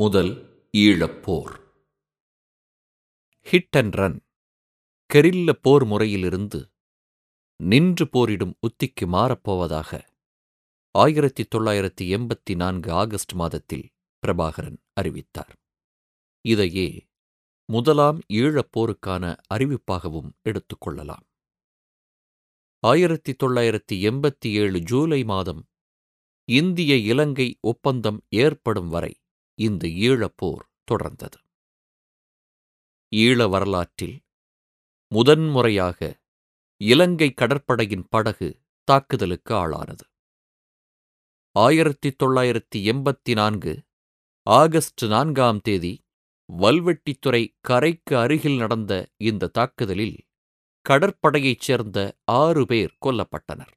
முதல் ஈழப்போர். Hit and run guerrilla போர் முறையிலிருந்து நின்று போரிடும் உத்திக்கு மாறப்போவதாக ஆயிரத்தி தொள்ளாயிரத்தி எண்பத்தி நான்கு ஆகஸ்ட் மாதத்தில் பிரபாகரன் அறிவித்தார். இதையே முதலாம் ஈழப்போருக்கான அறிவிப்பாகவும் எடுத்துக்கொள்ளலாம் ஆயிரத்தி தொள்ளாயிரத்தி எண்பத்தி ஏழு ஜூலை மாதம் இந்திய இலங்கை ஒப்பந்தம் ஏற்படும் வரை இந்த ஈழப்போர் தொடர்ந்தது. ஈழ வரலாற்றில் முதன்முறையாக இலங்கை கடற்படையின் படகு தாக்குதலுக்கு ஆளானது. ஆயிரத்தி தொள்ளாயிரத்தி எண்பத்தி நான்கு ஆகஸ்ட் நான்காம் தேதி வல்வெட்டித்துறை கரைக்கு அருகில் நடந்த இந்த தாக்குதலில் கடற்படையைச் சேர்ந்த ஆறு பேர் கொல்லப்பட்டனர்.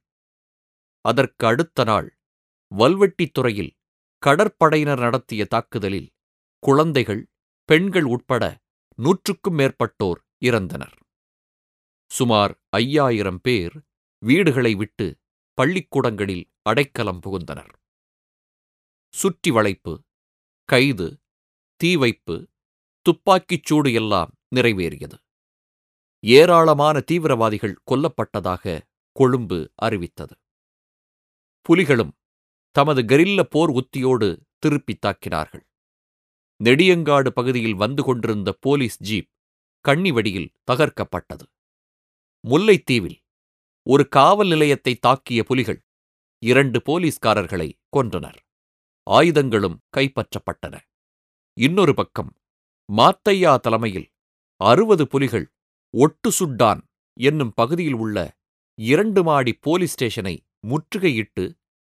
அதற்கு அடுத்த நாள் வல்வெட்டித்துறையில் கடற்படையினர் நடத்திய தாக்குதலில் குழந்தைகள் பெண்கள் உட்பட நூற்றுக்கும் மேற்பட்டோர் இறந்தனர். சுமார் ஐயாயிரம் பேர் வீடுகளை விட்டு பள்ளிக்கூடங்களில் அடைக்கலம் புகுந்தனர். சுற்றி வளைப்பு கைது தீவைப்பு துப்பாக்கிச் சூடு எல்லாம் நிறைவேறியது. ஏராளமான தீவிரவாதிகள் கொல்லப்பட்டதாக கொழும்பு அறிவித்தது. புலிகளும் தமது கெரில்ல போர் உத்தியோடு திருப்பித் தாக்கினார்கள். நெடியங்காடு பகுதியில் வந்து கொண்டிருந்த போலீஸ் ஜீப் கண்ணிவெடியில் தகர்க்கப்பட்டது. முல்லைத்தீவில் ஒரு காவல் நிலையத்தை தாக்கிய புலிகள் இரண்டு போலீஸ்காரர்களை கொன்றனர். ஆயுதங்களும் கைப்பற்றப்பட்டன. இன்னொரு பக்கம் மாத்தையா தலைமையில் அறுபது புலிகள் ஒட்டு சுட்டான் என்னும் பகுதியில் உள்ள இரண்டு மாடி போலீஸ் ஸ்டேஷனை முற்றுகையிட்டு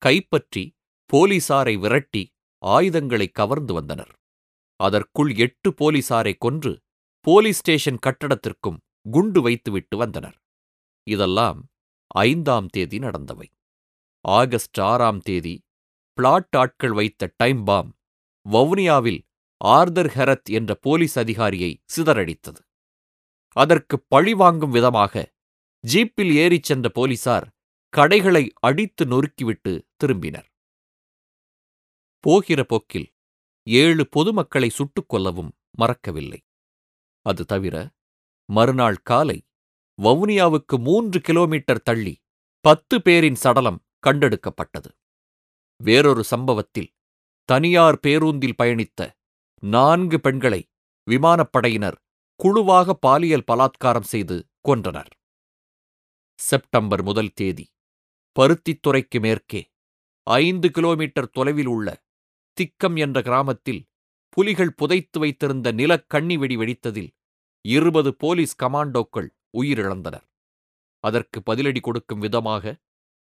கைப்பற்றி போலீசாரை விரட்டி ஆயுதங்களை கவர்ந்து வந்தனர். அதற்குள் எட்டு போலீசாரை கொன்று போலீஸ் ஸ்டேஷன் கட்டடத்திற்கும் குண்டு வைத்துவிட்டு வந்தனர். இதெல்லாம் ஐந்தாம் தேதி நடந்தவை. ஆகஸ்ட் ஆறாம் தேதி பிளாட் ஆட்கள் வைத்த டைம் பாம் வவுனியாவில் ஆர்தர் ஹெரத் என்ற போலீஸ் அதிகாரியை சிதறடித்தது. அதற்கு பழிவாங்கும் விதமாக ஜீப்பில் ஏறிச் சென்ற போலீசார் கடைகளை அடித்து நொறுக்கிவிட்டு திரும்பினர். போகிற போக்கில் ஏழு பொதுமக்களை சுட்டுக் கொல்லவும் மறக்கவில்லை. அது தவிர மறுநாள் காலை வவுனியாவுக்கு மூன்று கிலோமீட்டர் தள்ளி பத்து பேரின் சடலம் கண்டெடுக்கப்பட்டது. வேறொரு சம்பவத்தில் தனியார் பேருந்தில் பயணித்த நான்கு பெண்களை விமானப்படையினர் குழுவாக பாலியல் பலாத்காரம் செய்து கொன்றனர். செப்டம்பர் முதல் தேதி பருத்தித்துறைக்கு மேற்கே ஐந்து கிலோமீட்டர் தொலைவில் உள்ள திக்கம் என்ற கிராமத்தில் புலிகள் புதைத்து வைத்திருந்த நிலக்கண்ணி வெடி வெடித்ததில் இருபது போலீஸ் கமாண்டோக்கள் உயிரிழந்தனர். அதற்கு பதிலடி கொடுக்கும் விதமாக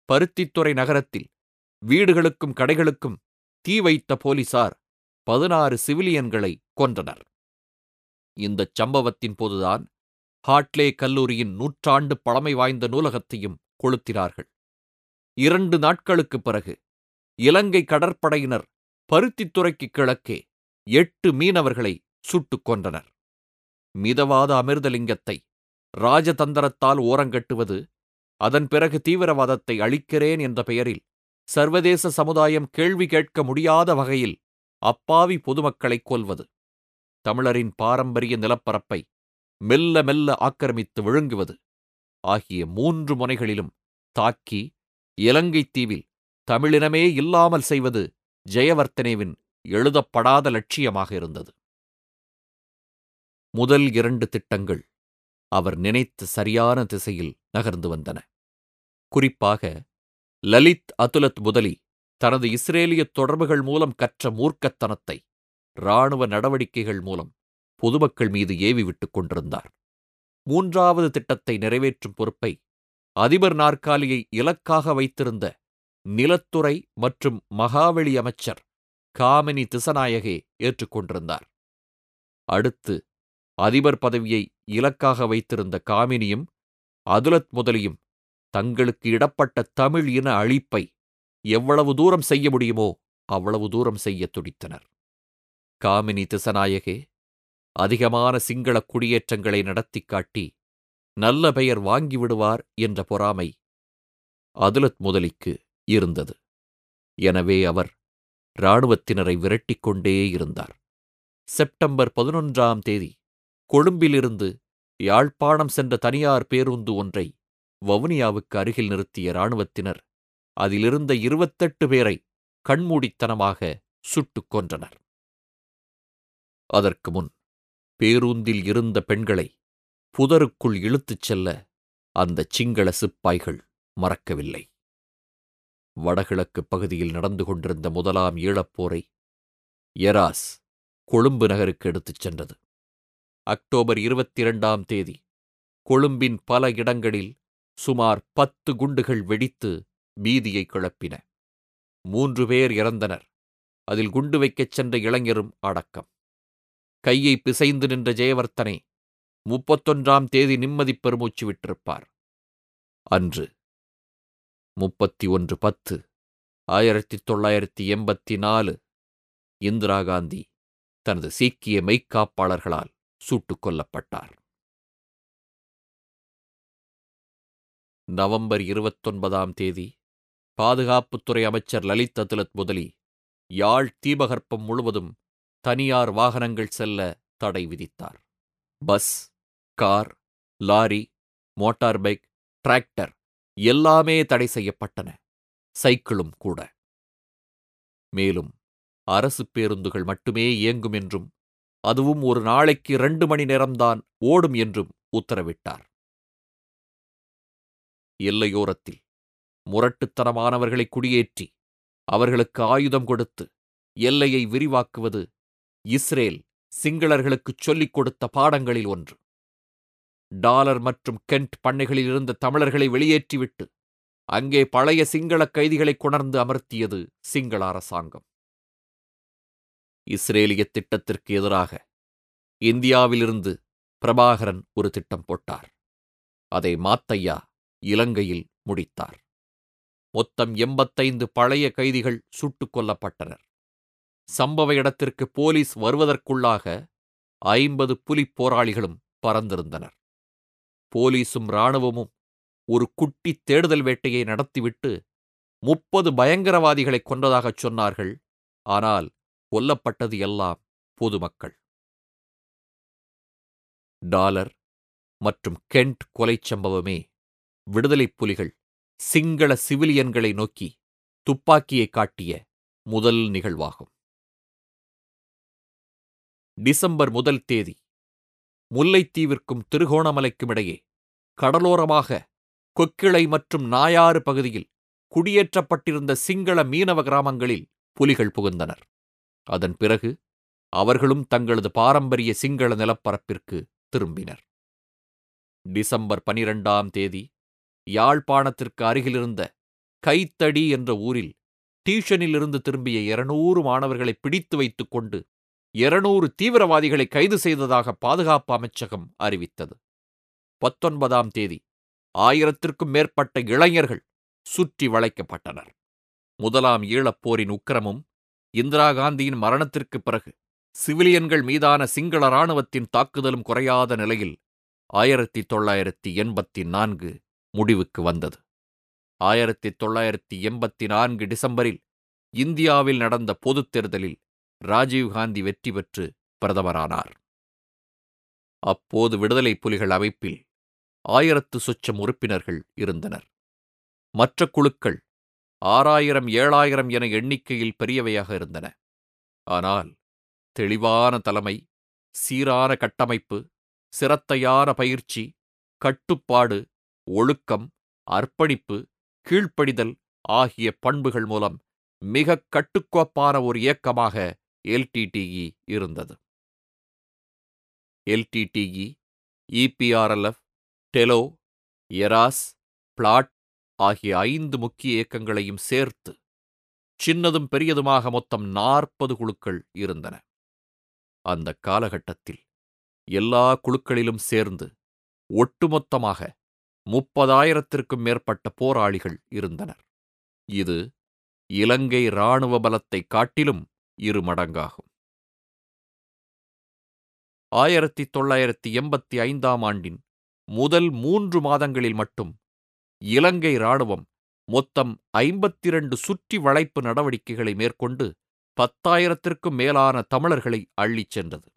பருத்தித்துறை நகரத்தில் வீடுகளுக்கும் கடைகளுக்கும் தீ வைத்த போலீசார் பதினாறு சிவிலியன்களை கொன்றனர். இந்தச் சம்பவத்தின் போதுதான் ஹாட்லே கல்லூரியின் நூற்றாண்டு பழமை வாய்ந்த நூலகத்தையும் கொளுத்தினார்கள். இரண்டு நாட்களுக்குப் பிறகு இலங்கை கடற்படையினர் பருத்தித்துறைக்கு கிழக்கே எட்டு மீனவர்களை சுட்டுக் கொன்றனர். மிதவாத அமிர்தலிங்கத்தை ராஜதந்திரத்தால் ஓரங்கட்டுவது அதன் பிறகு தீவிரவாதத்தை அழிக்கிறேன் என்ற பெயரில் சர்வதேச சமுதாயம் கேள்வி கேட்க முடியாத வகையில் அப்பாவி பொதுமக்களைக் கொல்வது. தமிழரின் பாரம்பரிய நிலப்பரப்பை மெல்ல மெல்ல ஆக்கிரமித்து விழுங்குவது ஆகிய மூன்று முனைகளிலும் தாக்கி இலங்கைத் தீவில் தமிழினமே இல்லாமல் செய்வது ஜெயவர்த்தனேவின் எழுதப்படாத லட்சியமாக இருந்தது. முதல் இரண்டு திட்டங்கள் அவர் நினைத்த சரியான திசையில் நகர்ந்து வந்தன. குறிப்பாக லலித் அதுலத் முதலி தனது இஸ்ரேலிய தொடர்புகள் மூலம் கற்ற மூர்க்கத்தனத்தை இராணுவ நடவடிக்கைகள் மூலம் பொதுமக்கள் மீது ஏவி விட்டுக் கொண்டிருந்தார். மூன்றாவது திட்டத்தை நிறைவேற்றும் பொறுப்பை அதிபர் நாற்காலியை இலக்காக வைத்திருந்த நிலத்துறை மற்றும் மகாவெளி அமைச்சர் காமினி திசநாயகே ஏற்றுக்கொண்டிருந்தார் அடுத்து அதிபர் பதவியை இலக்காக வைத்திருந்த காமினியும் அதுலத் முதலியும் தங்களுக்கு இடப்பட்ட தமிழ் இன அழிப்பை எவ்வளவு தூரம் செய்ய முடியுமோ அவ்வளவு தூரம் செய்ய துடித்தனர். காமினி திசநாயகே அதிகமான சிங்கள குடியேற்றங்களை நடத்திக் காட்டி நல்ல பெயர் வாங்கிவிடுவார் என்ற பொறாமை அதுலத் முதலிக்கு இருந்தது. எனவே அவர் இராணுவத்தினரை விரட்டிக்கொண்டே இருந்தார். செப்டம்பர் பதினொன்றாம் தேதி கொழும்பிலிருந்து யாழ்ப்பாணம் சென்ற தனியார் பேருந்து ஒன்றை வவுனியாவுக்கு அருகில் நிறுத்திய இராணுவத்தினர் அதிலிருந்த இருபத்தெட்டு பேரை கண்மூடித்தனமாக சுட்டுக் கொன்றனர். அதற்கு முன் பேருந்தில் இருந்த பெண்களை புதருக்குள் இழுத்துச் செல்ல அந்த சிங்கள சிப்பாய்கள் மறக்கவில்லை. வடகிழக்கு பகுதியில் நடந்து கொண்டிருந்த முதலாம் ஈழப்போரை எராஸ் கொழும்பு நகருக்கு எடுத்துச் சென்றது. அக்டோபர் இருபத்தி இரண்டாம் தேதி கொழும்பின் பல இடங்களில் சுமார் பத்து குண்டுகள் வெடித்து பீதியை கிளப்பின. மூன்று பேர் இறந்தனர். அதில் குண்டு வைக்கச் சென்ற இளைஞரும் அடக்கம். கையை பிசைந்து நின்ற ஜெயவர்த்தனை முப்பத்தொன்றாம் தேதி நிம்மதி பெருமூச்சு விட்டிருப்பார். அன்று முப்பத்தி ஒன்று பத்து ஆயிரத்தி தொள்ளாயிரத்தி எண்பத்தி நாலு இந்திரா காந்தி தனது சீக்கிய மெய்க்காப்பாளர்களால் சுட்டுக் கொல்லப்பட்டார். நவம்பர் இருபத்தொன்பதாம் தேதி பாதுகாப்புத்துறை அமைச்சர் லலித் அதுலத் முதலி யாழ் தீபகற்பம் முழுவதும் தனியார் வாகனங்கள் செல்ல தடை விதித்தார். Bus car lorry motor bike tractor எல்லாமே தடை செய்யப்பட்டன. சைக்கிளும் கூட. மேலும் அரசு பேருந்துகள் மட்டுமே இயங்கும் என்றும் அதுவும் ஒரு நாளைக்கு இரண்டு மணி நேரம்தான் ஓடும் என்றும் உத்தரவிட்டார். எல்லையோரத்தில் முரட்டுத்தனமானவர்களை குடியேற்றி அவர்களுக்கு ஆயுதம் கொடுத்து எல்லையை விரிவாக்குவது இஸ்ரேல் சிங்களர்களுக்குச் சொல்லிக் கொடுத்த பாடங்களில் ஒன்று. டாலர் மற்றும் கென்ட் பண்ணைகளில் இருந்த தமிழர்களை வெளியேற்றிவிட்டு அங்கே பழைய சிங்கள கைதிகளை கொணர்ந்து அமர்த்தியது சிங்கள அரசாங்கம். இஸ்ரேலிய திட்டத்திற்கு எதிராக இந்தியாவிலிருந்து பிரபாகரன் ஒரு திட்டம் போட்டார். அதை மாத்தையா இலங்கையில் முடித்தார். மொத்தம் எண்பத்தைந்து பழைய கைதிகள் சுட்டுக் கொல்லப்பட்டனர். சம்பவ இடத்திற்கு போலீஸ் வருவதற்குள்ளாக ஐம்பது புலிப் போராளிகளும் பறந்திருந்தனர். போலீசும் இராணுவமும் ஒரு குட்டி தேடுதல் வேட்டையை நடத்திவிட்டு முப்பது பயங்கரவாதிகளை கொன்றதாகச் சொன்னார்கள். ஆனால் கொல்லப்பட்டது எல்லாம் பொதுமக்கள். டாலர் மற்றும் கென்ட் கொலைச் சம்பவமே விடுதலைப் புலிகள் சிங்கள சிவிலியன்களை நோக்கி துப்பாக்கியை காட்டிய முதல் நிகழ்வாகும். டிசம்பர் முதல் தேதி முல்லைத்தீவிற்கும் திருகோணமலைக்கும் இடையே கடலோரமாக கொக்கிளை மற்றும் நாயாறு பகுதியில் குடியேற்றப்பட்டிருந்த சிங்கள மீனவ கிராமங்களில் புலிகள் புகுந்தனர். அதன் பிறகு அவர்களும் தங்களது பாரம்பரிய சிங்கள நிலப்பரப்பிற்கு திரும்பினர். டிசம்பர் பனிரெண்டாம் தேதி யாழ்ப்பாணத்திற்கு அருகிலிருந்த கைத்தடி என்ற ஊரில் டியூஷனிலிருந்து திரும்பிய இருநூறு மாணவர்களை பிடித்து வைத்துக் கொண்டு இருநூறு தீவிரவாதிகளை கைது செய்ததாக பாதுகாப்பு அமைச்சகம் அறிவித்தது. பத்தொன்பதாம் தேதி ஆயிரத்திற்கும் மேற்பட்ட இளைஞர்கள் சுற்றி வளைக்கப்பட்டனர். முதலாம் ஈழப்போரின் உக்கிரமும் இந்திரா காந்தியின் மரணத்திற்குப் பிறகு சிவிலியன்கள் மீதான சிங்கள இராணுவத்தின் தாக்குதலும் குறையாத நிலையில் ஆயிரத்தி தொள்ளாயிரத்தி எண்பத்தி நான்கு முடிவுக்கு வந்தது. ஆயிரத்தி தொள்ளாயிரத்தி எண்பத்தி நான்கு டிசம்பரில் இந்தியாவில் நடந்த பொதுத் தேர்தலில் ராஜீவ்காந்தி வெற்றி பெற்று பிரதமரானார். அப்போது விடுதலை புலிகள் அமைப்பில் ஆயிரத்து சொச்சம் உறுப்பினர்கள் இருந்தனர். மற்ற குழுக்கள் ஆறாயிரம் ஏழாயிரம் என எண்ணிக்கையில் பெரியவையாக இருந்தன. ஆனால் தெளிவான தலைமை சீரான கட்டமைப்பு சிரத்தையான பயிற்சி கட்டுப்பாடு ஒழுக்கம் அர்ப்பணிப்பு கீழ்ப்படிதல் ஆகிய பண்புகள் மூலம் மிக கட்டுக்கோப்பான ஒரு இயக்கமாக எல்டிடிஇ இருந்தது. LTTE EPRLF TELO eras plot ஆகிய ஐந்து முக்கிய இயக்கங்களையும் சேர்த்து சின்னதும் பெரியதுமாக மொத்தம் நாற்பது குழுக்கள் இருந்தன. அந்த காலகட்டத்தில் எல்லா குழுக்களிலும் சேர்ந்து ஒட்டுமொத்தமாக முப்பதாயிரத்திற்கும் மேற்பட்ட போராளிகள் இருந்தனர். இது இலங்கை இராணுவ பலத்தை காட்டிலும் இரு மடங்காகும். ஆயிரத்தி தொள்ளாயிரத்தி எண்பத்தி ஐந்தாம் ஆண்டின் முதல் மூன்று மாதங்களில் மட்டும் இலங்கை இராணுவம் மொத்தம் ஐம்பத்திரண்டு சுற்றி வளைப்பு நடவடிக்கைகளை மேற்கொண்டு பத்தாயிரத்திற்கும் மேலான தமிழர்களை அள்ளிச் சென்றது.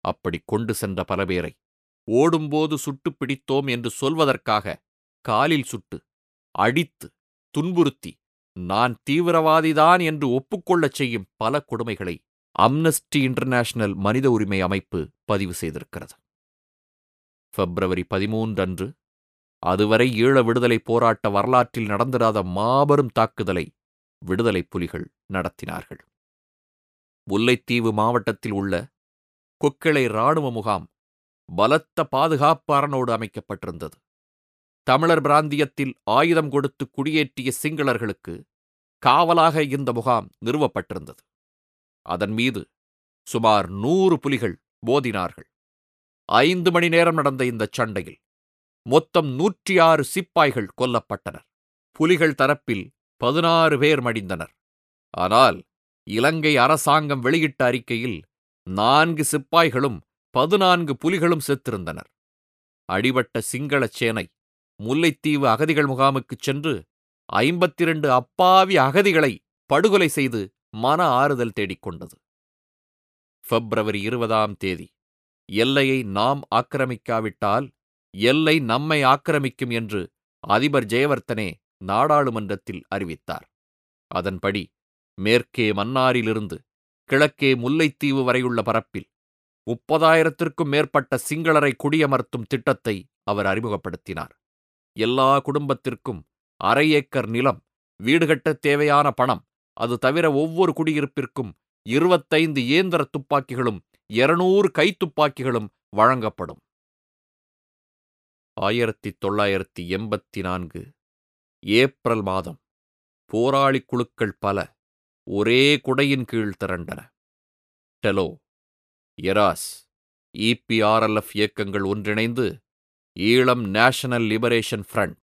அப்படி கொண்டு சென்ற பல பேரை ஓடும்போது சுட்டுப் பிடித்தோம் என்று சொல்வதற்காக காலில் சுட்டு அடித்து துன்புறுத்தி நான் தீவிரவாதிதான் என்று ஒப்புக்கொள்ளச் செய்யும் பல கொடுமைகளை அம்னஸ்டி இன்டர்நேஷனல் மனித உரிமை அமைப்பு பதிவு செய்திருக்கிறது. பிப்ரவரி பதிமூன்று அன்று அதுவரை ஈழ விடுதலை போராட்ட வரலாற்றில் நடந்திராத மாபெரும் தாக்குதலை விடுதலை புலிகள் நடத்தினார்கள். முல்லைத்தீவு மாவட்டத்தில் உள்ள கொக்கிளை இராணுவ முகாம் பலத்த பாதுகாப்பு அரணோடு அமைக்கப்பட்டிருந்தது. தமிழர் பிராந்தியத்தில் ஆயுதம் கொடுத்து குடியேற்றிய சிங்களர்களுக்கு காவலாக இந்த முகாம் நிறுவப்பட்டிருந்தது. அதன் மீது சுமார் நூறு புலிகள் போதினார்கள் ஐந்து மணி நேரம் நடந்த இந்த சண்டையில் மொத்தம் நூற்றி ஆறு சிப்பாய்கள் கொல்லப்பட்டனர். புலிகள் தரப்பில் பதினாறு பேர் மடிந்தனர். ஆனால் இலங்கை அரசாங்கம் வெளியிட்ட அறிக்கையில் நான்கு சிப்பாய்களும் பதினான்கு புலிகளும் செத்திருந்தனர். அடிபட்ட சிங்கள சேனை முல்லைத்தீவு அகதிகள் முகாமுக்குச் சென்று ஐம்பத்திரண்டு அப்பாவி அகதிகளை படுகொலை செய்து மன ஆறுதல் தேடிக்கொண்டது பிப்ரவரி இருபதாம் தேதி எல்லையை நாம் ஆக்கிரமிக்காவிட்டால் எல்லை நம்மை ஆக்கிரமிக்கும் என்று அதிபர் ஜெயவர்த்தனே நாடாளுமன்றத்தில் அறிவித்தார். அதன்படி மேற்கே மன்னாரிலிருந்து கிழக்கே முல்லைத்தீவு வரையுள்ள பரப்பில் முப்பதாயிரத்திற்கும் மேற்பட்ட சிங்களரை குடியமர்த்தும் திட்டத்தை அவர் அறிமுகப்படுத்தினார். எல்லா குடும்பத்திற்கும் அரை ஏக்கர் நிலம் வீடு கட்டத் தேவையான பணம் அது தவிர ஒவ்வொரு குடியிருப்பிற்கும் இருபத்தைந்து இயந்திர துப்பாக்கிகளும் இருநூறு கைத்துப்பாக்கிகளும் வழங்கப்படும். ஆயிரத்தி தொள்ளாயிரத்தி எண்பத்தி நான்கு ஏப்ரல் மாதம் போராளி குழுக்கள் பல ஒரே குடையின் கீழ் திரண்டன. டெலோ எராஸ் இபிஆர்எல்எஃப் இயக்கங்கள் ஒன்றிணைந்து Eelam national liberation front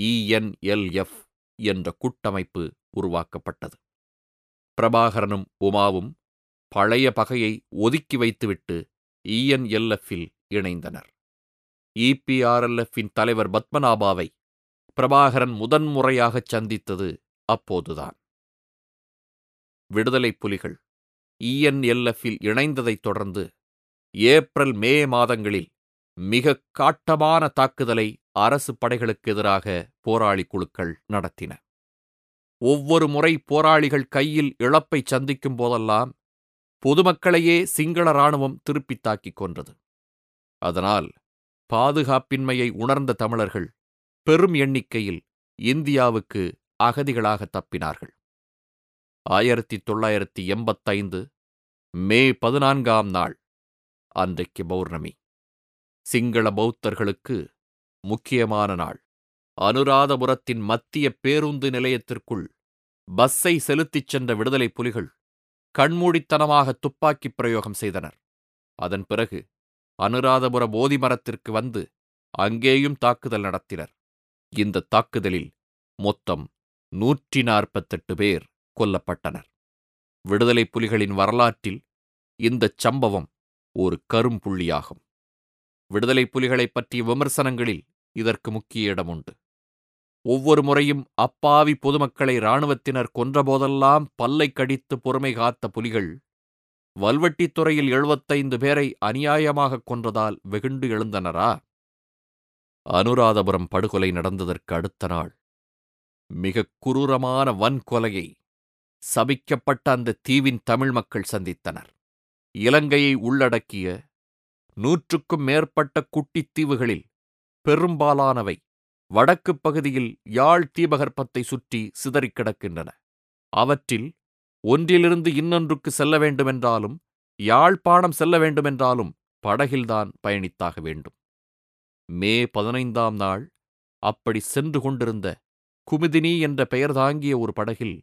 ENLF என்ற கூட்டமைப்பு உருவாக்கப்பட்டது. பிரபாகரனும் உமாவும் பழைய பகையை ஒதுக்கி வைத்துவிட்டு இஎன்எல்எஃப்பில் இணைந்தனர். இபிஆர்எல்எஃப்பின் தலைவர் பத்மநாபாவை பிரபாகரன் முதன்முறையாகச் சந்தித்தது அப்போதுதான். விடுதலை புலிகள் இஎன்எல்எஃப்பில் இணைந்ததைத் தொடர்ந்து ஏப்ரல் மே மாதங்களில் மிக காட்டமான தாக்குதலை அரசு படைகளுக்கு எதிராக போராளி குழுக்கள் நடத்தின. ஒவ்வொரு முறை போராளிகள் கையில் இழப்பை சந்திக்கும் போதெல்லாம் பொதுமக்களையே சிங்கள இராணுவம் திருப்பித் தாக்கிக் கொன்றது. அதனால் பாதுகாப்பின்மையை உணர்ந்த தமிழர்கள் பெரும் எண்ணிக்கையில் இந்தியாவுக்கு அகதிகளாக தப்பினார்கள். ஆயிரத்தி தொள்ளாயிரத்தி எண்பத்தைந்து மே பதினான்காம் நாள் அன்றைக்கு பௌர்ணமி. சிங்கள பௌத்தர்களுக்கு முக்கியமான நாள். அனுராதபுரத்தின் மத்திய பேருந்து நிலையத்திற்குள் பஸ்ஸை செலுத்திச் சென்ற விடுதலை புலிகள் கண்மூடித்தனமாக துப்பாக்கிப் பிரயோகம் செய்தனர். அதன் பிறகு அனுராதபுர போதி மரத்திற்கு வந்து அங்கேயும் தாக்குதல் நடத்தினர். இந்த தாக்குதலில் மொத்தம் நூற்றி நாற்பத்தெட்டு பேர் கொல்லப்பட்டனர். விடுதலை புலிகளின் வரலாற்றில் இந்தச் சம்பவம் ஒரு கரும்புள்ளியாகும். விடுதலை புலிகளைப் பற்றிய விமர்சனங்களில் இதற்கு முக்கிய இடம் உண்டு ஒவ்வொரு முறையும் அப்பாவி பொதுமக்களை இராணுவத்தினர் கொன்றபோதெல்லாம் பல்லை கடித்து பொறுமை காத்த புலிகள் வல்வெட்டித்துறையில் எழுபத்தைந்து பேரை அநியாயமாகக் கொன்றதால் வெகுண்டு எழுந்தனரா? அனுராதபுரம் படுகொலை நடந்ததற்கு அடுத்த நாள். மிக குரூரமான வன்கொலையை சபிக்கப்பட்ட அந்த தீவின் தமிழ் மக்கள் சந்தித்தனர். இலங்கையை உள்ளடக்கிய நூற்றுக்கும் மேற்பட்ட குட்டித் தீவுகளில் பெரும்பாலானவை வடக்குப் பகுதியில் யாழ் தீபகற்பத்தை சுற்றி சிதறிக் கிடக்கின்றன. அவற்றில் ஒன்றிலிருந்து இன்னொன்றுக்கு செல்ல வேண்டுமென்றாலும் யாழ்ப்பாணம் செல்ல வேண்டுமென்றாலும் படகில்தான் பயணித்தாக வேண்டும். மே பதினைந்தாம் நாள் அப்படி சென்று கொண்டிருந்த குமுதினி என்ற பெயர் தாங்கிய ஒரு படகில்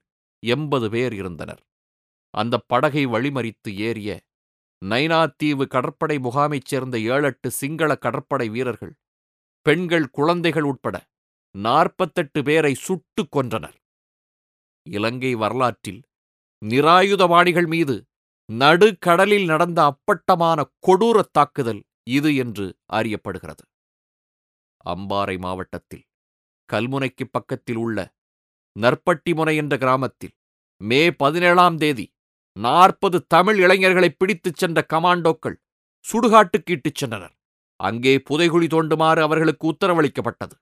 எண்பது பேர் இருந்தனர். அந்த படகை வழிமறித்து ஏறிய நைனாத்தீவு கடற்படை முகாமைச் சேர்ந்த ஏழெட்டு சிங்கள கடற்படை வீரர்கள் பெண்கள் குழந்தைகள் உட்பட நாற்பத்தெட்டு பேரை சுட்டுக் கொன்றனர். இலங்கை வரலாற்றில் நிராயுதபாணிகள் மீது நடுக்கடலில் நடந்த அப்பட்டமான கொடூரத் தாக்குதல் இது என்று அறியப்படுகிறது. அம்பாறை மாவட்டத்தில் கல்முனைக்கு பக்கத்தில் உள்ள நற்பட்டிமுனை என்ற கிராமத்தில் மே பதினேழாம் தேதி நாற்பது தமிழ் இளைஞர்களை பிடித்துச் சென்ற கமாண்டோக்கள் சுடுகாட்டுக்கு இட்டுச் சென்றனர். அங்கே புதைகுழி தோண்டுமாறு அவர்களுக்கு உத்தரவளிக்கப்பட்டது.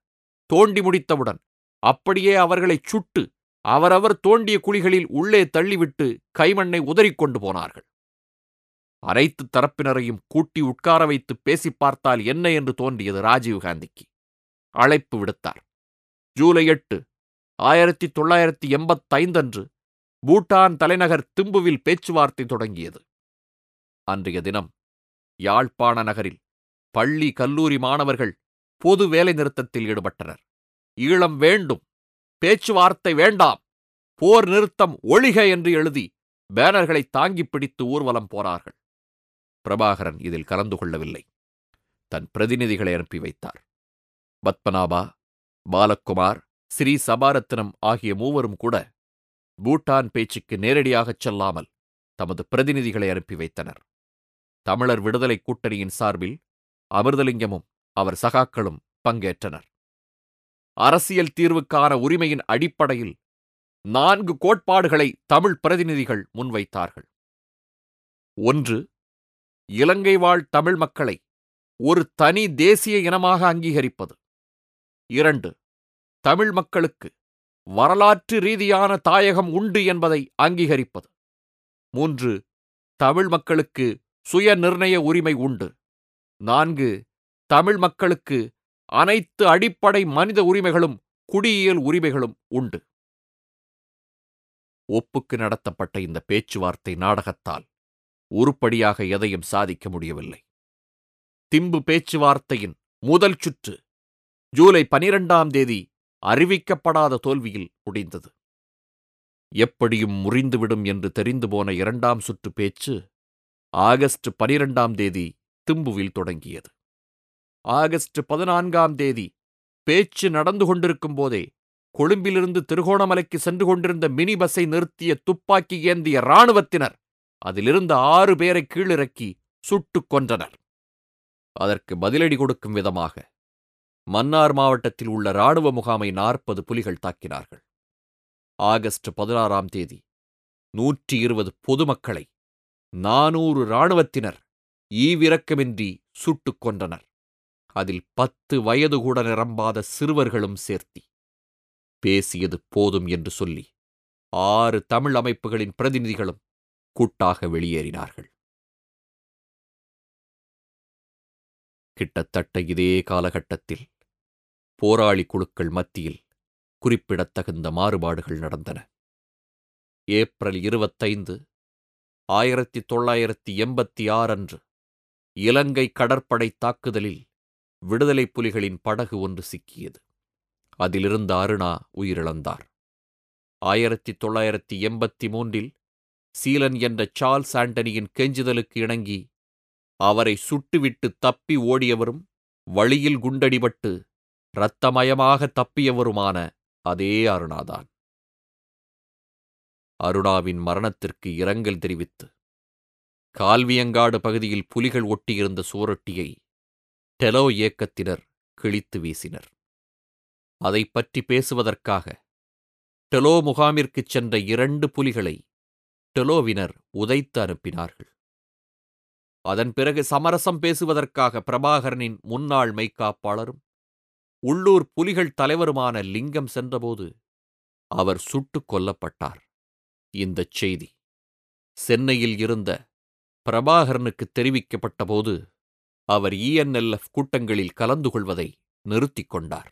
தோண்டி முடித்தவுடன் அப்படியே அவர்களைச் சுட்டு அவரவர் தோண்டிய குழிகளில் உள்ளே தள்ளிவிட்டு கைமண்ணை உதறிக்கொண்டு போனார்கள். அனைத்து தரப்பினரையும் கூட்டி உட்கார வைத்து பேசிப் பார்த்தால் என்ன என்று தோன்றியது ராஜீவ்காந்திக்கு அழைப்பு விடுத்தார். ஜூலை எட்டு ஆயிரத்தி தொள்ளாயிரத்தி எண்பத்தைந்து அன்று பூட்டான் தலைநகர் திம்புவில் பேச்சுவார்த்தை தொடங்கியது. அன்றைய தினம் யாழ்ப்பாண நகரில் பள்ளி கல்லூரி மாணவர்கள் பொது வேலை நிறுத்தத்தில் ஈடுபட்டனர். ஈழம் வேண்டும் பேச்சுவார்த்தை வேண்டாம் போர் நிறுத்தம் ஒழிக என்று எழுதி பேனர்களை தாங்கிப் பிடித்து ஊர்வலம் போனார்கள். பிரபாகரன் இதில் கலந்து கொள்ளவில்லை. தன் பிரதிநிதிகளை அனுப்பி வைத்தார். பத்மநாபா பாலகுமார் ஸ்ரீ சபாரத்னம் ஆகிய மூவரும் கூட பூட்டான் பேச்சுக்கு நேரடியாகச் செல்லாமல் தமது பிரதிநிதிகளை அனுப்பி வைத்தனர். தமிழர் விடுதலை கூட்டணியின் சார்பில் அமிர்தலிங்கமும் அவர் சகாக்களும் பங்கேற்றனர். அரசியல் தீர்வுக்கான உரிமையின் அடிப்படையில் நான்கு கோட்பாடுகளை தமிழ் பிரதிநிதிகள் முன்வைத்தார்கள். ஒன்று இலங்கை வாழ் தமிழ் மக்களை ஒரு தனி தேசிய இனமாக அங்கீகரிப்பது. இரண்டு தமிழ் மக்களுக்கு வரலாற்று ரீதியான தாயகம் உண்டு என்பதை அங்கீகரிப்பது. மூன்று தமிழ் மக்களுக்கு சுய நிர்ணய உரிமை உண்டு. நான்கு தமிழ் மக்களுக்கு அனைத்து அடிப்படை மனித உரிமைகளும் குடியியல் உரிமைகளும் உண்டு. ஒப்புக்கு நடத்தப்பட்ட இந்த பேச்சுவார்த்தை நாடகத்தால் உருப்படியாக எதையும் சாதிக்க முடியவில்லை. திம்பு பேச்சுவார்த்தையின் முதல் சுற்று ஜூலை பனிரெண்டாம் தேதி அறிவிக்கப்படாத தோல்வியில் முடிந்தது. எப்படியும் முறிந்துவிடும் என்று தெரிந்து போன இரண்டாம் சுற்று பேச்சு ஆகஸ்ட் பனிரெண்டாம் தேதி திம்புவில் தொடங்கியது. ஆகஸ்ட் பதினான்காம் தேதி பேச்சு நடந்து கொண்டிருக்கும் போதே கொழும்பிலிருந்து திருகோணமலைக்கு சென்று கொண்டிருந்த மினி பஸ்ஸை நிறுத்திய துப்பாக்கி ஏந்திய இராணுவத்தினர் அதிலிருந்த ஆறு பேரை கீழிறக்கி சுட்டுக் கொன்றனர். அதற்கு பதிலடி கொடுக்கும் விதமாக மன்னார் மாவட்டத்தில் உள்ள இராணுவ முகாமை நாற்பது புலிகள் தாக்கினார்கள். ஆகஸ்ட் பதினாறாம் தேதி நூற்றி இருபது பொதுமக்களை நானூறு இராணுவத்தினர் ஈவிரக்கமின்றி சுட்டுக் கொன்றனர். அதில் பத்து வயது கூட நிரம்பாத சிறுவர்களும் சேர்த்தி. பேசியது போதும் என்று சொல்லி ஆறு தமிழ் அமைப்புகளின் பிரதிநிதிகளும் கூட்டாக வெளியேறினார்கள். கிட்டத்தட்ட இதே காலகட்டத்தில் போராளி குழுக்கள் மத்தியில் குறிப்பிடத்தகுந்த மாறுபாடுகள் நடந்தன. ஏப்ரல் இருபத்தைந்து ஆயிரத்தி தொள்ளாயிரத்தி எண்பத்தி ஆறு அன்று இலங்கை கடற்படை தாக்குதலில் விடுதலை புலிகளின் படகு ஒன்று சிக்கியது. அதிலிருந்த அருணா உயிரிழந்தார். ஆயிரத்தி தொள்ளாயிரத்தி எண்பத்தி மூன்றில் சீலன் என்ற சார்ல்ஸ் ஆண்டனியின் கெஞ்சுதலுக்கு இணங்கி அவரை சுட்டுவிட்டு தப்பி ஓடியவரும் வழியில் குண்டடிபட்டு இரத்தமயமாக தப்பியவருமான அதே அருணாதான். அருணாவின் மரணத்திற்கு இரங்கல் தெரிவித்து கால்வியங்காடு பகுதியில் புலிகள் ஒட்டியிருந்த சுவரொட்டியை டெலோ இயக்கத்தினர் கிழித்து வீசினர். அதை பற்றி பேசுவதற்காக டெலோ முகாமிற்குச் சென்ற இரண்டு புலிகளை டெலோவினர் உதைத்து அனுப்பினார்கள். அதன் பிறகு சமரசம் பேசுவதற்காக பிரபாகரனின் முன்னாள் மெய்க்காப்பாளரும் உள்ளூர் புலிகள் தலைவருமான லிங்கம் சென்றபோது அவர் சுட்டுக் கொல்லப்பட்டார். இந்தச் செய்தி சென்னையில் இருந்த பிரபாகரனுக்கு தெரிவிக்கப்பட்டபோது அவர் இஎன்எல்எஃப் கூட்டங்களில் கலந்து கொள்வதை நிறுத்திக் கொண்டார்.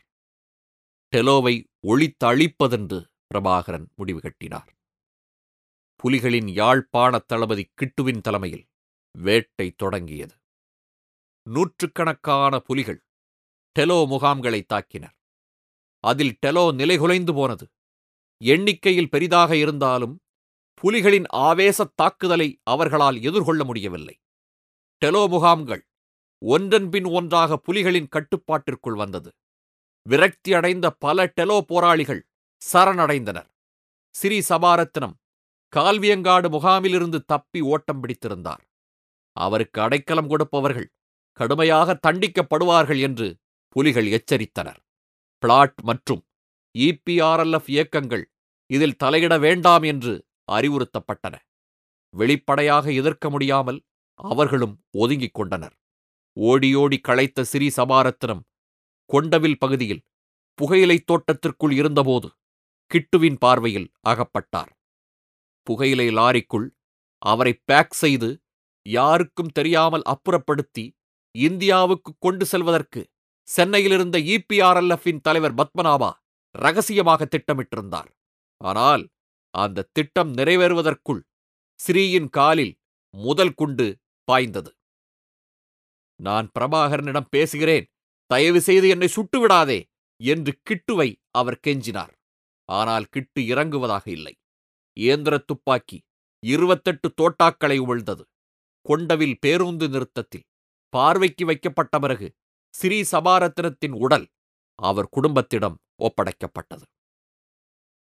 டெலோவை ஒழித்தழிப்பதென்று பிரபாகரன் முடிவு கட்டினார். புலிகளின் யாழ்ப்பாணத் தளபதி கிட்டுவின் தலைமையில் வேட்டை தொடங்கியது. நூற்றுக்கணக்கான புலிகள் டெலோ முகாம்களை தாக்கினர். அதில் டெலோ நிலைகுலைந்து போனது. எண்ணிக்கையில் பெரிதாக இருந்தாலும் புலிகளின் ஆவேசத் தாக்குதலை அவர்களால் எதிர்கொள்ள முடியவில்லை. டெலோ முகாம்கள் ஒன்றன்பின் ஒன்றாக புலிகளின் கட்டுப்பாட்டிற்குள் வந்தது. விரக்தி அடைந்த பல டெலோ போராளிகள் சரணடைந்தனர். ஸ்ரீ சபாரத்னம் கால்வியங்காடு முகாமிலிருந்து தப்பி ஓட்டம் பிடித்திருந்தார். அவருக்கு அடைக்கலம் கொடுப்பவர்கள் கடுமையாக தண்டிக்கப்படுவார்கள் என்று புலிகள் எச்சரித்தனர். பிளாட் மற்றும் இபிஆர்எல்எஃப் இயக்கங்கள் இதில் தலையிட வேண்டாம் என்று அறிவுறுத்தப்பட்டன. வெளிப்படையாக எதிர்க்க முடியாமல் அவர்களும் ஒதுங்கிக் கொண்டனர். ஓடியோடி களைத்த சிறீ சபாரத்தினம் கொண்டவில் பகுதியில் புகையிலைத் தோட்டத்திற்குள் இருந்தபோது கிட்டுவின் பார்வையில் அகப்பட்டார். புகையிலை லாரிக்குள் அவரை பேக் செய்து யாருக்கும் தெரியாமல் அப்புறப்படுத்தி இந்தியாவுக்கு கொண்டு செல்வதற்கு சென்னையிலிருந்த இபிஆர்எல்எஃப்பின் தலைவர் பத்மநாபா ரகசியமாக திட்டமிட்டிருந்தார். ஆனால் அந்த திட்டம் நிறைவேறுவதற்குள் ஸ்ரீயின் காலில் முதல் குண்டு பாய்ந்தது. நான் பிரபாகரனிடம் பேசுகிறேன். தயவு செய்து என்னை சுட்டுவிடாதே என்று கிட்டுவை அவர் கெஞ்சினார். ஆனால் கிட்டு இறங்குவதாக இல்லை. இயந்திர துப்பாக்கி இருபத்தெட்டு தோட்டாக்களை உமிழ்ந்தது கொண்டவில் பேருந்து நிறுத்தத்தில் பார்வைக்கு வைக்கப்பட்ட பிறகு ஸ்ரீ சபாரத்னத்தின் உடல் அவர் குடும்பத்திடம் ஒப்படைக்கப்பட்டது.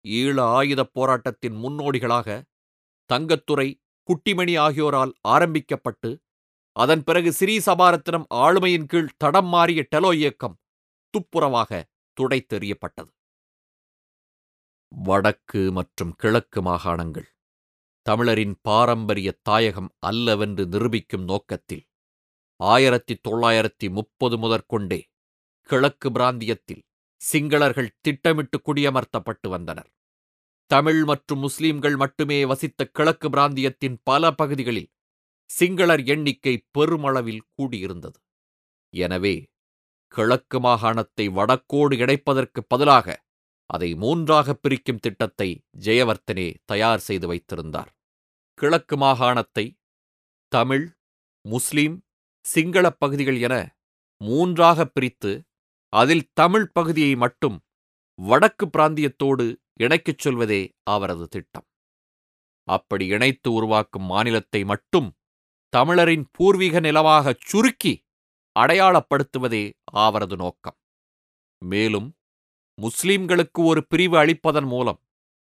ஈழ ஆயுதப் போராட்டத்தின் முன்னோடிகளாக தங்கத்துறை குட்டிமணி ஆகியோரால் ஆரம்பிக்கப்பட்டு அதன் பிறகு ஸ்ரீ சபாரத்னம் ஆளுமையின் கீழ் தடம் மாறிய டெலோ இயக்கம் துப்புரவாக துடைத்தெறியப்பட்டது வடக்கு மற்றும் கிழக்கு மாகாணங்கள் தமிழரின் பாரம்பரிய தாயகம் அல்லவென்று நிரூபிக்கும் நோக்கத்தில் ஆயிரத்தி தொள்ளாயிரத்தி முப்பது முதற்கொண்டே கிழக்கு பிராந்தியத்தில் சிங்களர்கள் திட்டமிட்டு குடியமர்த்தப்பட்டு வந்தனர். தமிழ் மற்றும் முஸ்லிம்கள் மட்டுமே வசித்த கிழக்கு பிராந்தியத்தின் பல பகுதிகளில் சிங்களர் எண்ணிக்கை பெருமளவில் கூடியிருந்தது. எனவே கிழக்கு மாகாணத்தை வடக்கோடு இணைப்பதற்கு பதிலாக அதை மூன்றாக பிரிக்கும் திட்டத்தை ஜெயவர்த்தனே தயார் செய்து வைத்திருந்தார். கிழக்கு மாகாணத்தை தமிழ் முஸ்லிம் சிங்களப் பகுதிகள் என மூன்றாக பிரித்து அதில் தமிழ் பகுதியை மட்டும் வடக்கு பிராந்தியத்தோடு இணைக்கச் சொல்வதே அவரது திட்டம். அப்படி இணைத்து உருவாக்கும் மாநிலத்தை மட்டும் தமிழரின் பூர்வீக நிலமாகச் சுருக்கி அடையாளப்படுத்துவதே அவரது நோக்கம். மேலும் முஸ்லிம்களுக்கு ஒரு பிரிவு அளிப்பதன் மூலம்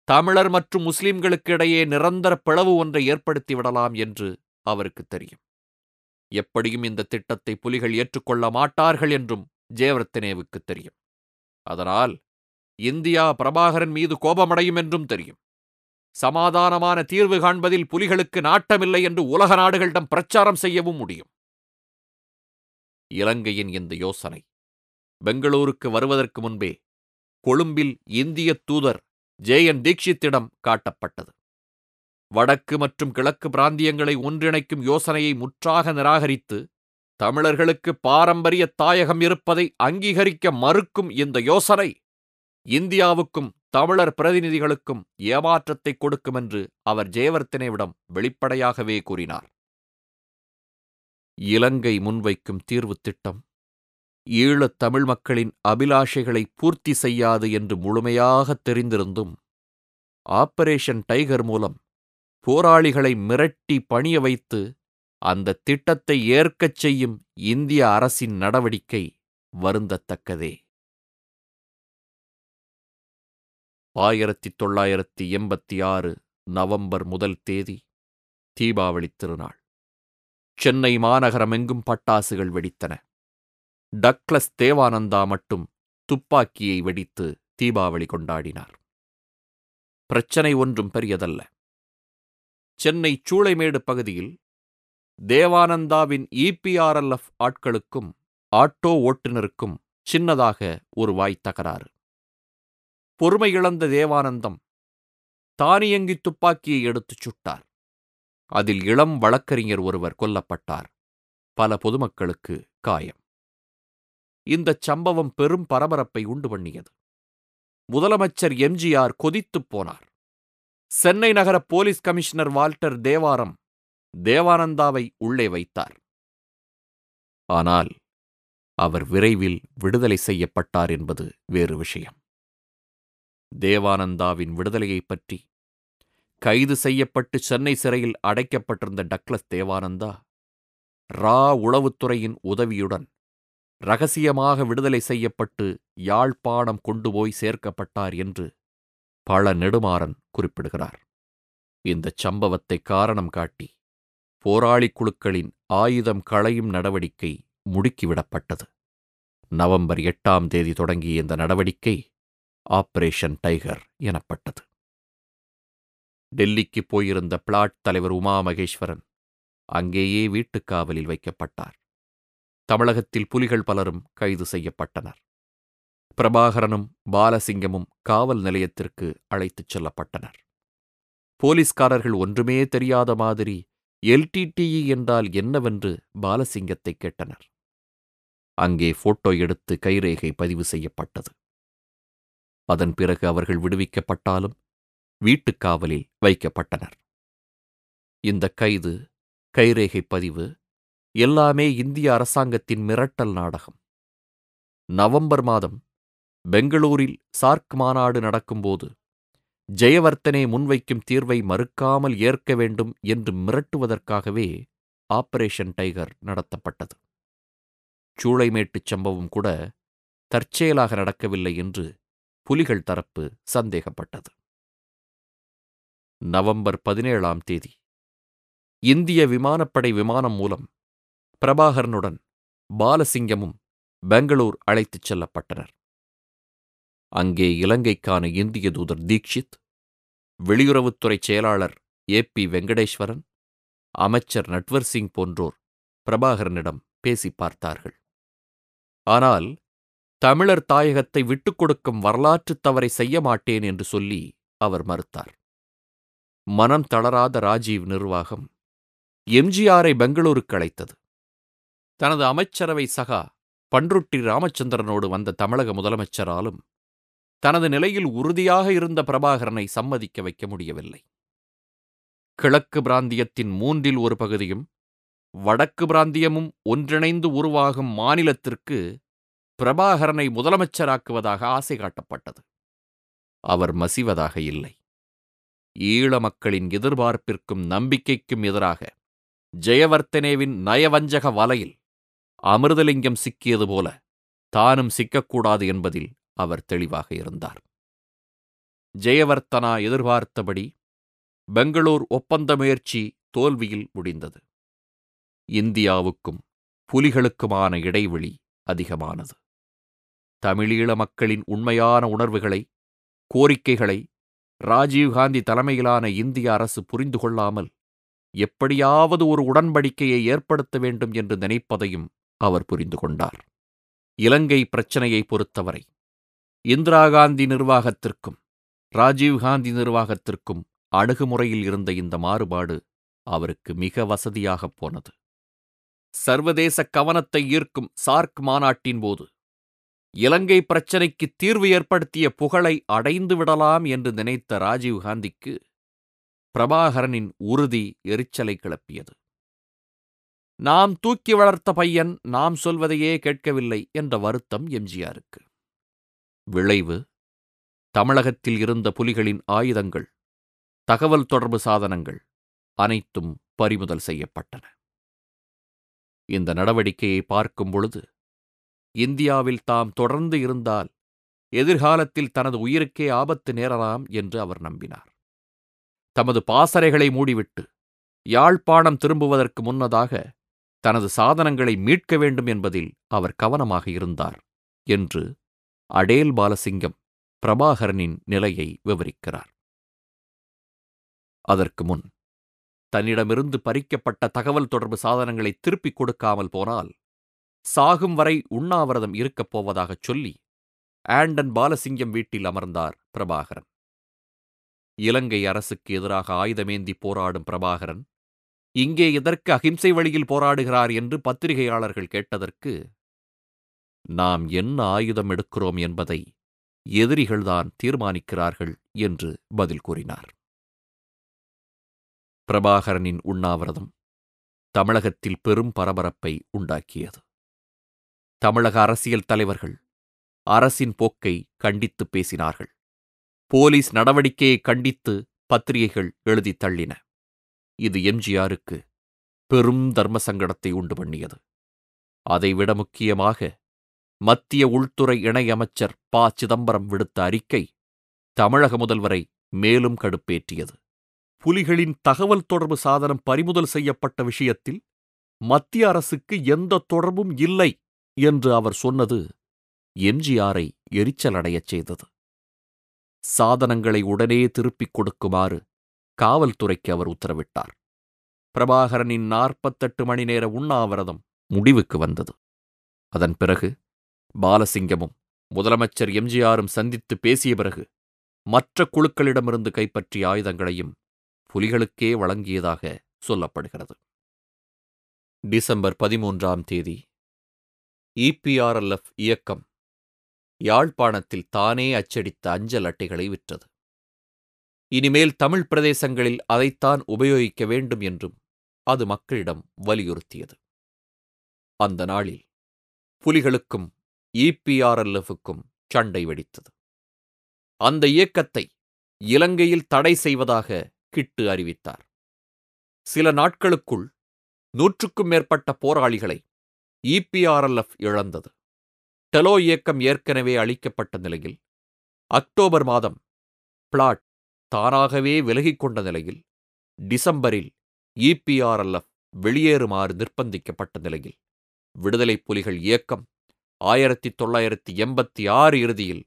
தமிழர் மற்றும் முஸ்லிம்களுக்கு இடையே நிரந்தர பிளவு ஒன்றை ஏற்படுத்தி விடலாம் என்று அவருக்கு தெரியும். எப்படியும் இந்த திட்டத்தை புலிகள் ஏற்றுக்கொள்ள மாட்டார்கள் என்றும் ஜேவர்த்தனேவுக்கு தெரியும். அதனால் இந்தியா பிரபாகரன் மீது கோபமடையும் என்றும் தெரியும். சமாதானமான தீர்வு காண்பதில் புலிகளுக்கு நாட்டமில்லை என்று உலக நாடுகளிடம் பிரச்சாரம் செய்யவும் முடியும். இலங்கையின் இந்த யோசனை பெங்களூருக்கு வருவதற்கு முன்பே கொழும்பில் இந்திய தூதர் ஜே என் தீக்ஷித்திடம் காட்டப்பட்டது. வடக்கு மற்றும் கிழக்கு பிராந்தியங்களை ஒன்றிணைக்கும் யோசனையை முற்றாக நிராகரித்து தமிழர்களுக்கு பாரம்பரிய தாயகம் இருப்பதை அங்கீகரிக்க மறுக்கும் இந்த யோசனை இந்தியாவுக்கும் தமிழர் பிரதிநிதிகளுக்கும் ஏமாற்றத்தை கொடுக்கும் என்று அவர் ஜெயவர்த்தனேவிடம் வெளிப்படையாகவே கூறினார். இலங்கை முன்வைக்கும் தீர்வு திட்டம் ஈழத் தமிழ் மக்களின் அபிலாஷைகளை பூர்த்தி செய்யாது என்று முழுமையாக தெரிந்திருந்தும் ஆபரேஷன் டைகர் மூலம் போராளிகளை மிரட்டி பணிய வைத்து அந்த திட்டத்தை ஏற்கச் செய்யும் இந்திய அரசின் நடவடிக்கை வருந்தத்தக்கதே. ஆயிரத்தி தொள்ளாயிரத்தி எண்பத்தி ஆறு நவம்பர் முதல் தேதி தீபாவளி திருநாள். சென்னை மாநகரமெங்கும் பட்டாசுகள் வெடித்தன. டக்ளஸ் தேவானந்தா மட்டும் துப்பாக்கியை வெடித்து தீபாவளி கொண்டாடினார். பிரச்சனை ஒன்றும் பெரியதல்ல. சென்னை சூளைமேடு பகுதியில் தேவானந்தாவின் இபிஆர்எல்எஃப் ஆட்களுக்கும் ஆட்டோ ஓட்டுநருக்கும் சின்னதாக ஒரு வாய் தகராறு. பொறுமை இழந்த தேவானந்தம் தானியங்கி துப்பாக்கியை எடுத்துச் சுட்டார். அதில் இளம் வழக்கறிஞர் ஒருவர் கொல்லப்பட்டார். பல பொதுமக்களுக்கு காயம். இந்தச் சம்பவம் பெரும் பரபரப்பை உண்டு பண்ணியது. முதலமைச்சர் எம்ஜிஆர் கொதித்துப் போனார். சென்னை நகர போலீஸ் கமிஷனர் வால்டர் தேவாரம் தேவானந்தாவை உள்ளே வைத்தார். ஆனால் அவர் விரைவில் விடுதலை செய்யப்பட்டார் என்பது வேறு விஷயம். தேவானந்தாவின் விடுதலையைப் பற்றி கைது செய்யப்பட்டு சென்னை சிறையில் அடைக்கப்பட்டிருந்த டக்ளஸ் தேவானந்தா ரா உளவுத்துறையின் உதவியுடன் ரகசியமாக விடுதலை செய்யப்பட்டு யாழ்ப்பாணம் கொண்டு போய் சேர்க்கப்பட்டார் என்று பல நெடுமாறன் குறிப்பிடுகிறார். இந்தச் சம்பவத்தை காரணம் காட்டி போராளிக் குழுக்களின் ஆயுதம் களையும் நடவடிக்கை முடுக்கிவிடப்பட்டது. நவம்பர் எட்டாம் தேதி தொடங்கிய இந்த நடவடிக்கை ஆபரேஷன் டைகர் எனப்பட்டது. டெல்லிக்கு போயிருந்த பிளாட் தலைவர் உமா மகேஸ்வரன் அங்கேயே வீட்டுக்காவலில் வைக்கப்பட்டார். தமிழகத்தில் புலிகள் பலரும் கைது செய்யப்பட்டனர். பிரபாகரனும் பாலசிங்கமும் காவல் நிலையத்திற்கு அழைத்துச் செல்லப்பட்டனர். போலீஸ்காரர்கள் ஒன்றுமே தெரியாத மாதிரி எல்டிடிஇ என்றால் என்னவென்று பாலசிங்கத்தை கேட்டனர். அங்கே போட்டோ எடுத்து கைரேகை பதிவு செய்யப்பட்டது. அதன் பிறகு அவர்கள் விடுவிக்கப்பட்டாலும் வீட்டுக் காவலில் வைக்கப்பட்டனர். இந்த கைது கைரேகை பதிவு எல்லாமே இந்திய அரசாங்கத்தின் மிரட்டல் நாடகம். நவம்பர் மாதம் பெங்களூரில் சார்க் மாநாடு நடக்கும்போது ஜெயவர்த்தனே முன்வைக்கும் தீர்வை மறுக்காமல் ஏற்க வேண்டும் என்று மிரட்டுவதற்காகவே ஆபரேஷன் டைகர் நடத்தப்பட்டது. சூளைமேட்டுச் சம்பவம் கூட தற்செயலாக நடக்கவில்லை என்று புலிகள் தரப்பு சந்தேகப்பட்டது. நவம்பர் பதினேழாம் தேதி இந்திய விமானப்படை விமானம் மூலம் பிரபாகரனுடன் பாலசிங்கமும் பெங்களூர் அழைத்துச் செல்லப்பட்டனர். அங்கே இலங்கைக்கான இந்திய தூதர் தீக்ஷித் வெளியுறவுத்துறை செயலாளர் ஏ பி வெங்கடேஸ்வரன் அமைச்சர் நட்வர் சிங் போன்றோர் பிரபாகரனிடம் பேசி பார்த்தார்கள். ஆனால் தமிழர் தாயகத்தை விட்டுக் கொடுக்கும் வரலாற்றுத் தவறை செய்ய மாட்டேன் என்று சொல்லி அவர் மறுத்தார். மனம் தளராத ராஜீவ் நிர்வாகம் எம்ஜிஆரை பெங்களூருக்கு அழைத்தது. தனது அமைச்சரவை சகா பன்ருட்டி ராமச்சந்திரனோடு வந்த தமிழக முதலமைச்சராலும் தனது நிலையில் உறுதியாக இருந்த பிரபாகரனை சம்மதிக்க வைக்க முடியவில்லை. கிழக்கு பிராந்தியத்தின் மூன்றில் ஒரு பகுதியும் வடக்கு பிராந்தியமும் ஒன்றிணைந்து உருவாகும் மாநிலத்திற்கு பிரபாகரனை முதலமைச்சராக்குவதாக ஆசை காட்டப்பட்டது. அவர் மசிவதாக இல்லை. ஈழ மக்களின் எதிர்பார்ப்பிற்கும் நம்பிக்கைக்கும் எதிராக ஜெயவர்த்தனேவின் நயவஞ்சக வலையில் அமிர்தலிங்கம் சிக்கியது போல தானும் சிக்கக்கூடாது என்பதில் அவர் தெளிவாக இருந்தார். ஜெயவர்த்தனா எதிர்பார்த்தபடி பெங்களூர் ஒப்பந்த முயற்சி தோல்வியில் முடிந்தது. இந்தியாவுக்கும் புலிகளுக்குமான இடைவெளி அதிகமானது. தமிழீழ மக்களின் உண்மையான உணர்வுகளை கோரிக்கைகளை ராஜீவ்காந்தி தலைமையிலான இந்திய அரசு புரிந்து கொள்ளாமல் எப்படியாவது ஒரு உடன்படிக்கையை ஏற்படுத்த வேண்டும் என்று நினைப்பதையும் அவர் புரிந்து கொண்டார். இலங்கை பிரச்சினையை பொறுத்தவரை இந்திரா காந்தி நிர்வாகத்திற்கும் ராஜீவ்காந்தி நிர்வாகத்திற்கும் அணுகுமுறையில் இருந்த இந்த மாறுபாடு அவருக்கு மிக வசதியாகப் போனது. சர்வதேச கவனத்தை ஈர்க்கும் சார்க் மாநாட்டின் போது இலங்கை பிரச்சினைக்கு தீர்வு ஏற்படுத்திய புகழை அடைந்து விடலாம் என்று நினைத்த ராஜீவ்காந்திக்கு பிரபாகரனின் உறுதி எரிச்சலை கிளப்பியது. நாம் தூக்கி வளர்த்த பையன் நாம் சொல்வதையே கேட்கவில்லை என்ற வருத்தம் எம்ஜிஆருக்கு. விளைவு தமிழகத்தில் இருந்த புலிகளின் ஆயுதங்கள் தகவல் தொடர்பு சாதனங்கள் அனைத்தும் பறிமுதல் செய்யப்பட்டன. இந்த நடவடிக்கையை பார்க்கும் பொழுது இந்தியாவில் தாம் தொடர்ந்து இருந்தால் எதிர்காலத்தில் தனது உயிருக்கே ஆபத்து நேரலாம் என்று அவர் நம்பினார். தமது பாசறைகளை மூடிவிட்டு யாழ்ப்பாணம் திரும்புவதற்கு முன்னதாக தனது சாதனங்களை மீட்க வேண்டும் என்பதில் அவர் கவனமாக இருந்தார் என்று அடேல் பாலசிங்கம் பிரபாகரனின் நிலையை விவரிக்கிறார். அதற்கு முன் தன்னிடமிருந்து பறிக்கப்பட்ட தகவல் தொடர்பு சாதனங்களை திருப்பிக் கொடுக்காமல் போனால் சாகும் வரை உண்ணாவிரதம் இருக்கப் போவதாகச் சொல்லி ஆண்டன் பாலசிங்கம் வீட்டில் அமர்ந்தார் பிரபாகரன். இலங்கை அரசுக்கு எதிராக ஆயுதமேந்தி போராடும் பிரபாகரன் இங்கே எதற்கு அகிம்சை வழியில் போராடுகிறார் என்று பத்திரிகையாளர்கள் கேட்டதற்கு நாம் என்ன ஆயுதம் எடுக்கிறோம் என்பதை எதிரிகள்தான் தீர்மானிக்கிறார்கள் என்று பதில் கூறினார். பிரபாகரனின் உண்ணாவிரதம் தமிழகத்தில் பெரும் பரபரப்பை உண்டாக்கியது. தமிழக அரசியல் தலைவர்கள் அரசின் போக்கை கண்டித்து பேசினார்கள். போலீஸ் நடவடிக்கையை கண்டித்து பத்திரிகைகள் எழுதி தள்ளின. இது எம்ஜிஆருக்கு பெரும் தர்ம சங்கடத்தை உண்டு பண்ணியது. அதைவிட முக்கியமாக மத்திய உள்துறை இணையமைச்சர் ப. சிதம்பரம் விடுத்த அறிக்கை தமிழக முதல்வரை மேலும் கடுப்பேற்றியது. புலிகளின் தகவல் தொடர்பு சாதனம் பறிமுதல் செய்யப்பட்ட விஷயத்தில் மத்திய அரசுக்கு எந்த தொடர்பும் இல்லை என்று அவர் சொன்னது எம்ஜிஆரை எரிச்சலடையச் செய்தது. சாதனங்களை உடனே திருப்பிக் கொடுக்குமாறு காவல்துறைக்கு அவர் உத்தரவிட்டார். பிரபாகரனின் நாற்பத்தெட்டு மணி நேர உண்ணாவிரதம் முடிவுக்கு வந்தது. அதன் பிறகு பாலசிங்கமும் முதலமைச்சர் எம்ஜிஆரும் சந்தித்து பேசிய பிறகு மற்ற குழுக்களிடமிருந்து கைப்பற்றிய ஆயுதங்களையும் புலிகளுக்கே வழங்கியதாக சொல்லப்படுகிறது. டிசம்பர் பதிமூன்றாம் தேதி இபிஆர்எல்எஃப் இயக்கம் யாழ்ப்பாணத்தில் தானே அச்சடித்த அஞ்சல் அட்டைகளை விற்றது. இனிமேல் தமிழ் பிரதேசங்களில் அதைத்தான் உபயோகிக்க வேண்டும் என்றும் அது மக்களிடம் வலியுறுத்தியது. அந்த நாளில் புலிகளுக்கும் இபிஆர்எல்எஃப்க்கும் சண்டை வெடித்தது. அந்த இயக்கத்தை இலங்கையில் தடை செய்வதாக கிட்டு அறிவித்தார். சில நாட்களுக்குள் நூற்றுக்கும் மேற்பட்ட போராளிகளை இபிஆர்எல்எஃப் இழந்தது. டெலோ இயக்கம் ஏற்கனவே அளிக்கப்பட்ட நிலையில் அக்டோபர் மாதம் பிளாட் தானாகவே விலகிக் கொண்ட நிலையில் டிசம்பரில் இபிஆர்எல்எஃப் வெளியேறுமாறு நிர்பந்திக்கப்பட்ட நிலையில் விடுதலைப் புலிகள் இயக்கம் ஆயிரத்தி தொள்ளாயிரத்தி எண்பத்தி ஆறு இறுதியில்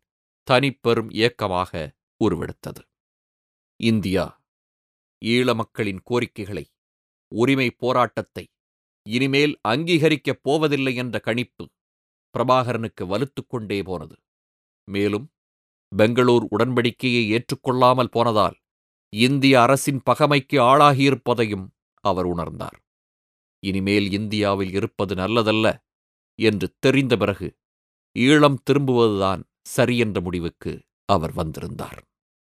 தனிப்பெரும் இயக்கமாக உருவெடுத்தது. இந்தியா ஈழ மக்களின் கோரிக்கைகளை உரிமை போராட்டத்தை இனிமேல் அங்கீகரிக்கப் போவதில்லை என்ற கணிப்பு பிரபாகரனுக்கு வலுத்துக்கொண்டே போனது. மேலும் பெங்களூர் உடன்படிக்கையை ஏற்றுக்கொள்ளாமல் போனதால் இந்திய அரசின் பகமைக்கு ஆளாகியிருப்பதையும் அவர் உணர்ந்தார். இனிமேல் இந்தியாவில் இருப்பது நல்லதல்ல. என்று தெரிந்த பிறகு ஈழம் திரும்புவதுதான் சரியென்ற முடிவுக்கு அவர் வந்திருந்தார்.